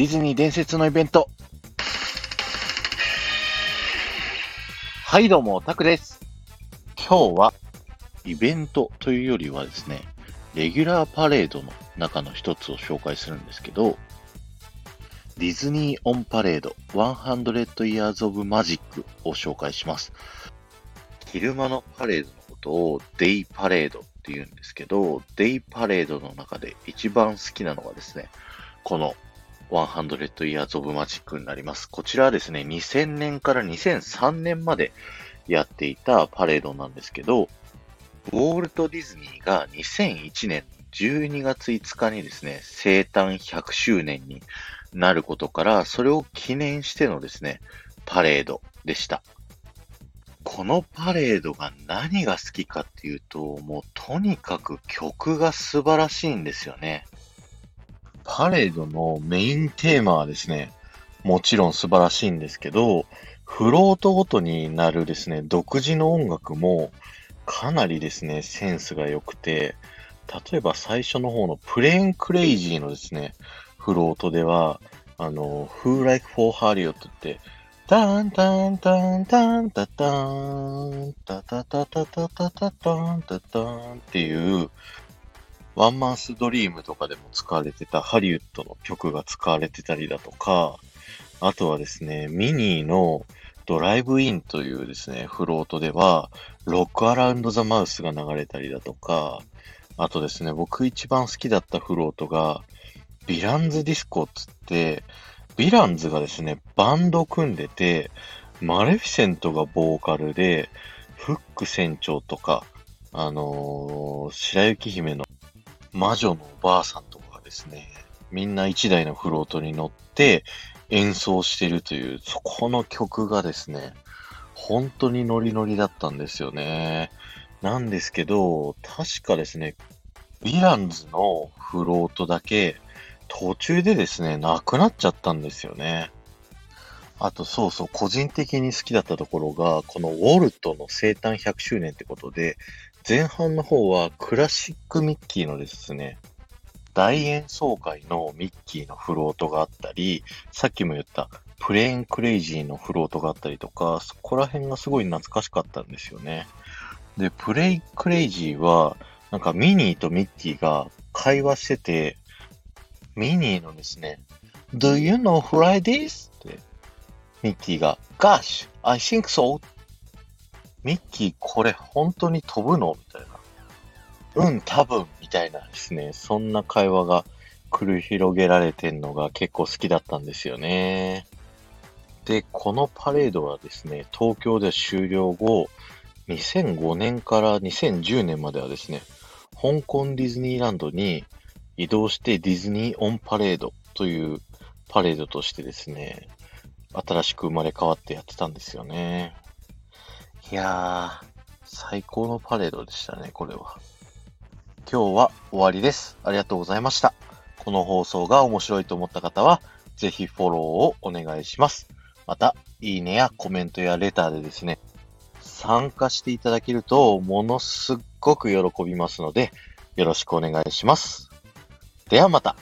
ディズニー伝説のイベント。はい、どうも、タクです。今日は、イベントというよりはですね、レギュラーパレードの中の一つを紹介するんですけど、ディズニーオンパレード100 Years of Magic を紹介します。昼間のパレードのことをデイパレードって言うんですけど、デイパレードの中で一番好きなのがですね、この100 Years of Magic になります。こちらはですね、2000年から2003年までやっていたパレードなんですけど、ウォルト・ディズニーが2001年12月5日にですね、生誕100周年になることから、それを記念してのですね、パレードでした。このパレードが何が好きかっていうと、もうとにかく曲が素晴らしいんですよね。パレードのメインテーマはですね、もちろん素晴らしいんですけど、フロートごとになるですね、独自の音楽もかなりですね、センスが良くて、例えば最初の方のプレーンクレイジーのですね、フロートでは、あの、Who Like for Harriet って、タンタンタンタンタタン、タタタタタタタタンタタンっていう、One Man's Dream とかでも使われてたハリウッドの曲が使われてたりだとか、あとはですね、ミニーのドライブインというですね、フロートでは、 Rock Around the Mouse が流れたりだとか、あとですね、僕一番好きだったフロートが、 Villains Disco っつって、ヴィランズがですね、バンド組んでて、マレフィセントがボーカルで、フック船長とか、あのー白雪姫の魔女のおばあさんとかですね、みんな一台のフロートに乗って演奏してるという、そこの曲がですね、本当にノリノリだったんですよね。なんですけど、確かですね、ヴィランズのフロートだけ途中でですね、なくなっちゃったんですよね。あとそうそう、個人的に好きだったところが、このウォルトの生誕100周年ってことで、前半の方はクラシックミッキーのですね、大演奏会のミッキーのフロートがあったり、さっきも言ったプレーンクレイジーのフロートがあったりとか、そこら辺がすごい懐かしかったんですよね。で、プレイクレイジーは、なんかミニーとミッキーが会話してて、ミニーのですね、Do you know who I this? って、ミッキーが、Gosh, I think so. ミッキーこれ本当に飛ぶの？みたいな。うん、多分、みたいなですね、そんな会話が繰り広げられてんのが結構好きだったんですよね。で、このパレードはですね、東京で終了後、2005年から2010年まではですね、香港ディズニーランドに移動してディズニーオンパレードというパレードとしてですね、新しく生まれ変わってやってたんですよね。いやー、最高のパレードでしたね、これは。今日は終わりです。ありがとうございました。この放送が面白いと思った方は、ぜひフォローをお願いします。また、いいねやコメントやレターでですね、参加していただけると、ものすっごく喜びますので、よろしくお願いします。ではまた。